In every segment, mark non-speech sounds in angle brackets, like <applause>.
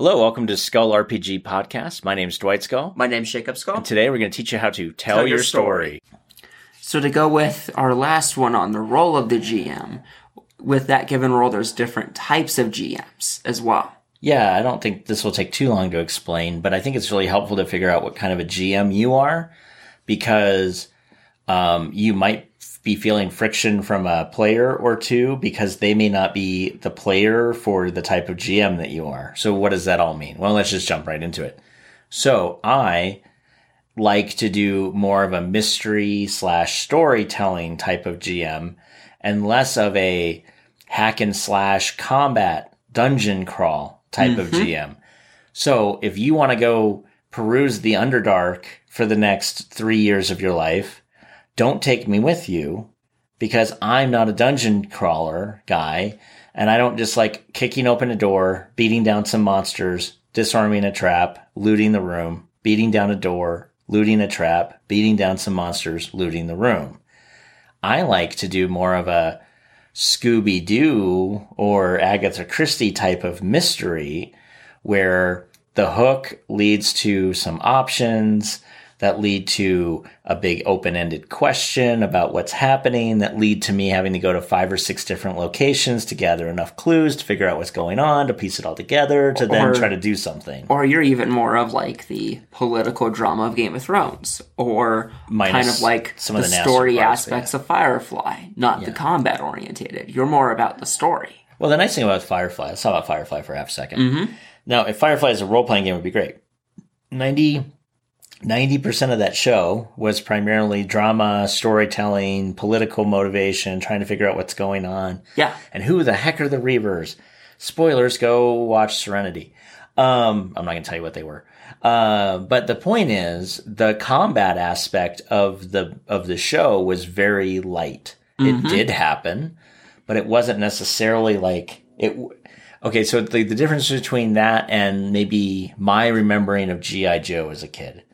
Hello, welcome to Skull RPG Podcast. My name is Dwight Skull. My name's Jacob Skull. And today we're going to teach you how to tell, Tell your your story. So to go with our last one on the role of the GM, with that given role, there's different types of GMs as well. Yeah, I don't think this will take too long to explain, but I think it's really helpful to figure out what kind of a GM you are because um, you might be feeling friction from a player or two because they may not be the player for the type of GM that you are. So, what does that all mean? Well, let's just jump right into it. So, I like to do more of a mystery slash storytelling type of GM and less of a hack and slash combat dungeon crawl type of mm-hmm. GM. So if you want to go peruse the Underdark for the next three years of your life, don't take me with you because I'm not a dungeon crawler guy. And I don't just like kicking open a door, beating down some monsters, disarming a trap, looting the room, beating down a door, looting a trap, beating down some monsters, looting the room. I like to do more of a Scooby Doo or Agatha Christie type of mystery where the hook leads to some options that lead to a big open ended question about what's happening that lead to me having to go to five or six different locations to gather enough clues to figure out what's going on, to piece it all together, to then try to do something. Or you're even more of like the political drama of Game of Thrones, or Minus kind of like some of the, the story aspects of Firefly, not the combat orientated. You're more about the story. Well, the nice thing about Firefly, let's talk about Firefly for half a 2nd mm-hmm. Now, if Firefly is a role playing game, it would be great. 90, 90% of that show was primarily drama, storytelling, political motivation, trying to figure out what's going on. Yeah. And who the heck are the Reavers? Spoilers, go watch Serenity. Um, I'm not going to tell you what they were. Uh, but the point is, the combat aspect of the of the show was very light. It did happen, but it wasn't necessarily like it. Okay, so the, the difference between that and maybe my remembering of GI Joe as a kid.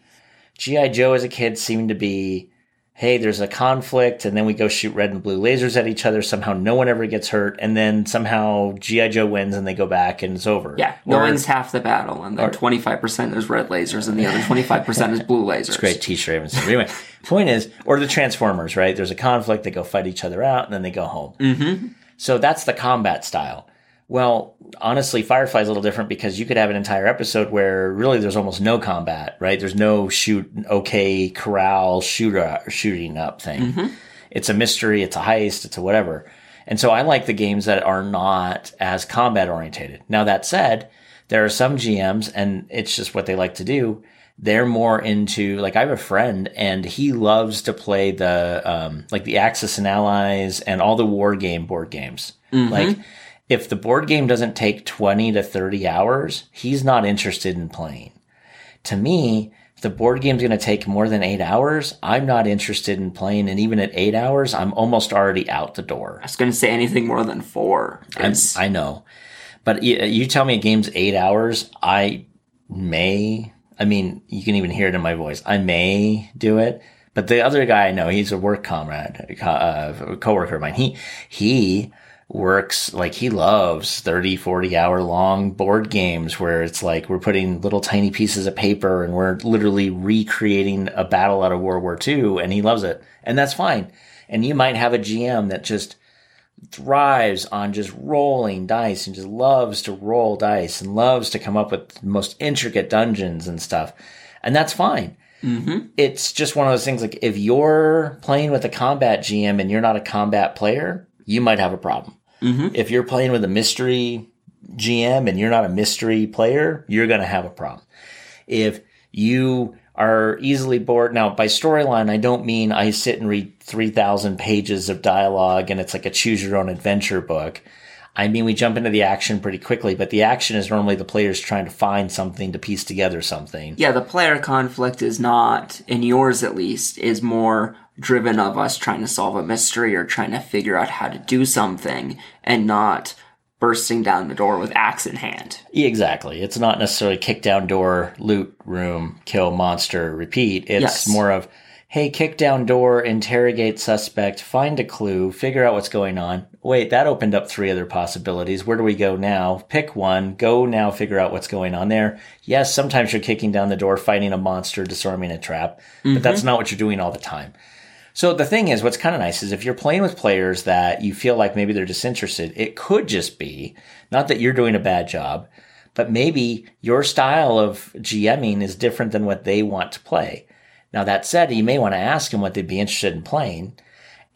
GI Joe as a kid seemed to be, hey, there's a conflict, and then we go shoot red and blue lasers at each other. Somehow, no one ever gets hurt, and then somehow GI Joe wins, and they go back, and it's over. Yeah, knowing's half the battle, and then 25% is red lasers, and the other 25% is blue lasers. Great T-shirt. I haven't seen. Anyway, <laughs> point is, or the Transformers, right? There's a conflict. They go fight each other out, and then they go home. Mm-hmm. So that's the combat style. Well, honestly, Firefly's a little different because you could have an entire episode where really there's almost no combat, right? There's no shoot, okay, corral, shooter, shooting up thing. It's a mystery. It's a heist. It's a whatever. And so I like the games that are not as combat orientated. Now that said, there are some GMs and it's just what they like to do. They're more into like I have a friend and he loves to play the um, like the Axis and Allies and all the war game board games. Like if the board game doesn't take 20 to 30 hours, he's not interested in playing. To me, if the board game's going to take more than eight hours, I'm not interested in playing. And even at eight hours, I'm almost already out the door. I was going to say anything more than four. Is- I know. But you, you tell me a game's eight hours, I may, I mean, you can even hear it in my voice. I may do it. But the other guy I know, he's a work comrade, co- uh, coworker of mine. He, he works like he loves 30, 40 hour long board games where it's like we're putting little tiny pieces of paper and we're literally recreating a battle out of World War II and he loves it. And that's fine. And you might have a GM that just, thrives on just rolling dice and just loves to roll dice and loves to come up with the most intricate dungeons and stuff. And that's fine. Mm-hmm. It's just one of those things like if you're playing with a combat GM and you're not a combat player, you might have a problem. Mm-hmm. If you're playing with a mystery GM and you're not a mystery player, you're going to have a problem. If you are easily bored, now by storyline, I don't mean I sit and read 3,000 pages of dialogue and it's like a choose your own adventure book. I mean, we jump into the action pretty quickly, but the action is normally the players trying to find something to piece together something. yeah, the player conflict is not, in yours at least, is more driven of us trying to solve a mystery or trying to figure out how to do something and not bursting down the door with axe in hand. Exactly. It's not necessarily kick down door, loot room, kill monster, repeat. It's Yes. more of, hey, kick down door, interrogate suspect, find a clue, figure out what's going on. Wait, that opened up three other possibilities. Where do we go now? Pick one. Go now, figure out what's going on there. Yes, sometimes you're kicking down the door, fighting a monster, disarming a trap, but mm-hmm. that's not what you're doing all the time. So the thing is, what's kind of nice is if you're playing with players that you feel like maybe they're disinterested, it could just be not that you're doing a bad job, but maybe your style of GMing is different than what they want to play. Now, that said, you may want to ask them what they'd be interested in playing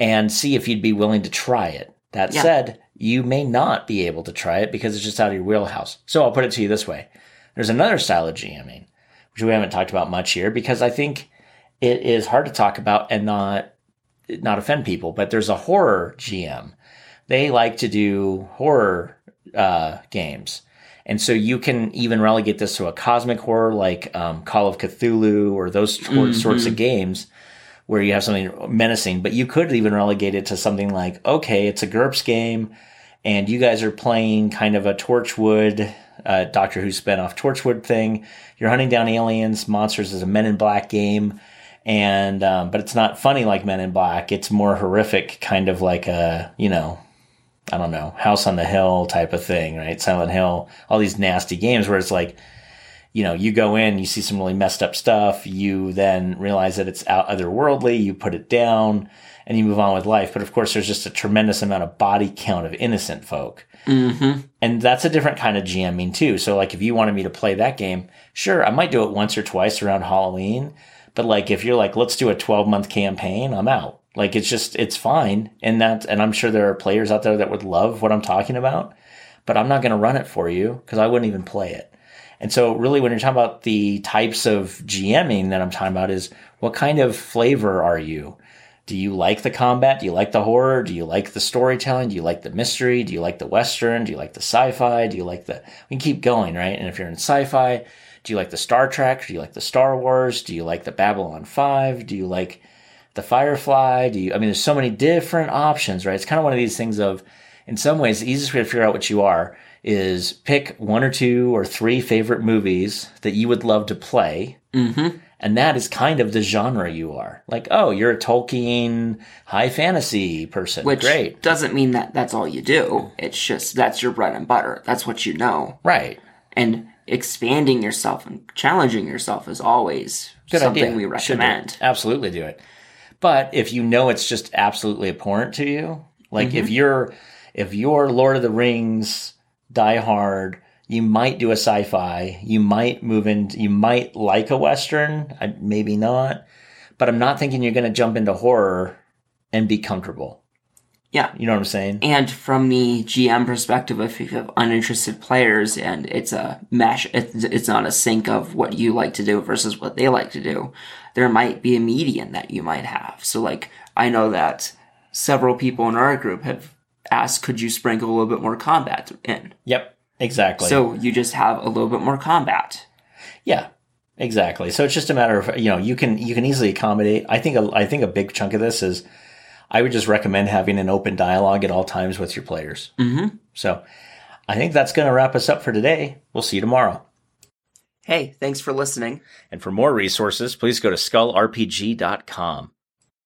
and see if you'd be willing to try it. That Yeah. said, you may not be able to try it because it's just out of your wheelhouse. So I'll put it to you this way. There's another style of GMing, which we haven't talked about much here because I think it is hard to talk about and not not offend people, but there's a horror GM. They like to do horror uh, games. And so you can even relegate this to a cosmic horror like um, Call of Cthulhu or those tor- sorts of games where you have something menacing. But you could even relegate it to something like, okay, it's a GURPS game, and you guys are playing kind of a Torchwood, uh, Doctor Who spinoff Torchwood thing. You're hunting down aliens, monsters as a Men in Black game and um, but it's not funny like Men in Black. It's more horrific, kind of like a you know, I don't know, House on the Hill type of thing, right? Silent Hill, all these nasty games where it's like, you know, you go in, you see some really messed up stuff, you then realize that it's out otherworldly, you put it down, and you move on with life. But of course, there's just a tremendous amount of body count of innocent folk. Mm-hmm. And that's a different kind of GMing too. So like if you wanted me to play that game, sure, I might do it once or twice around Halloween. But like if you're like, let's do a 12 month campaign, I'm out. Like it's just it's fine. And that and I'm sure there are players out there that would love what I'm talking about, but I'm not gonna run it for you because I wouldn't even play it. And so really when you're talking about the types of GMing that I'm talking about is what kind of flavor are you? Do you like the combat? Do you like the horror? Do you like the storytelling? Do you like the mystery? Do you like the western? Do you like the sci-fi? Do you like the we can keep going, right? And if you're in sci-fi, do you like the Star Trek? Do you like the Star Wars? Do you like the Babylon 5? Do you like the Firefly? Do you I mean there's so many different options, right? It's kind of one of these things of in some ways the easiest way to figure out what you are is pick one or two or three favorite movies that you would love to play Mm-hmm. And that is kind of the genre you are. Like, oh, you're a Tolkien high fantasy person. Which Great. doesn't mean that that's all you do. It's just that's your bread and butter. That's what you know. Right. And expanding yourself and challenging yourself is always Good something idea. we Should recommend. Absolutely do it. But if you know it's just absolutely abhorrent to you, like Mm-hmm. if you're if you're Lord of the Rings die hard, you might do a sci-fi. You might move in you might like a western, I- maybe not. But I'm not thinking you're going to jump into horror and be comfortable. Yeah. You know what I'm saying? And from the GM perspective, if you have uninterested players and it's a mesh, it's, it's not a sync of what you like to do versus what they like to do, there might be a median that you might have. So, like, I know that several people in our group have asked, could you sprinkle a little bit more combat in? Yep. Exactly. So you just have a little bit more combat. Yeah, exactly. So it's just a matter of you know you can you can easily accommodate. I think a, I think a big chunk of this is I would just recommend having an open dialogue at all times with your players. Mm-hmm. So I think that's going to wrap us up for today. We'll see you tomorrow. Hey, thanks for listening. And for more resources, please go to skullrpg.com.